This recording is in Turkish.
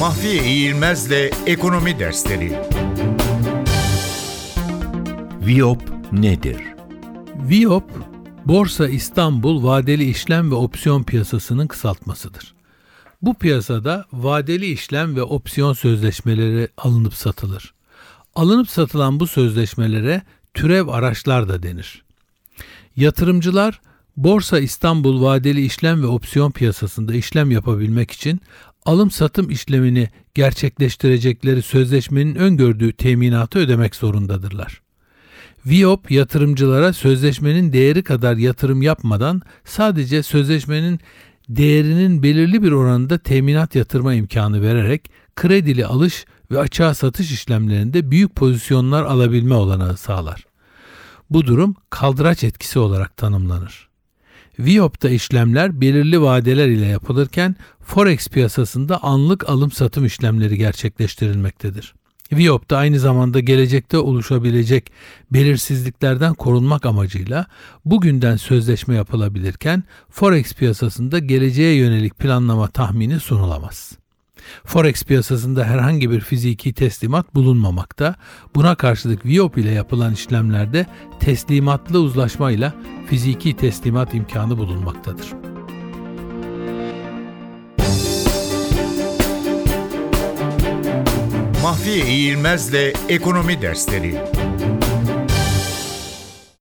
Mahfiye İğilmez'le Ekonomi Dersleri Viyop nedir? Viyop, Borsa İstanbul vadeli işlem ve opsiyon piyasasının kısaltmasıdır. Bu piyasada vadeli işlem ve opsiyon sözleşmeleri alınıp satılır. Alınıp satılan bu sözleşmelere türev araçlar da denir. Yatırımcılar Borsa İstanbul vadeli işlem ve opsiyon piyasasında işlem yapabilmek için alım satım işlemini gerçekleştirecekleri sözleşmenin öngördüğü teminatı ödemek zorundadırlar. Viyop yatırımcılara sözleşmenin değeri kadar yatırım yapmadan sadece sözleşmenin değerinin belirli bir oranında teminat yatırma imkanı vererek kredili alış ve açığa satış işlemlerinde büyük pozisyonlar alabilme olanağı sağlar. Bu durum kaldıraç etkisi olarak tanımlanır. Viyop'ta işlemler belirli vadeler ile yapılırken Forex piyasasında anlık alım satım işlemleri gerçekleştirilmektedir. Viyop da aynı zamanda gelecekte oluşabilecek belirsizliklerden korunmak amacıyla bugünden sözleşme yapılabilirken Forex piyasasında geleceğe yönelik planlama tahmini sunulamaz. Forex piyasasında herhangi bir fiziki teslimat bulunmamakta. Buna karşılık Viyop ile yapılan işlemlerde teslimatlı uzlaşmayla fiziki teslimat imkanı bulunmaktadır. Mahfiye İğilmez'le Ekonomi Dersleri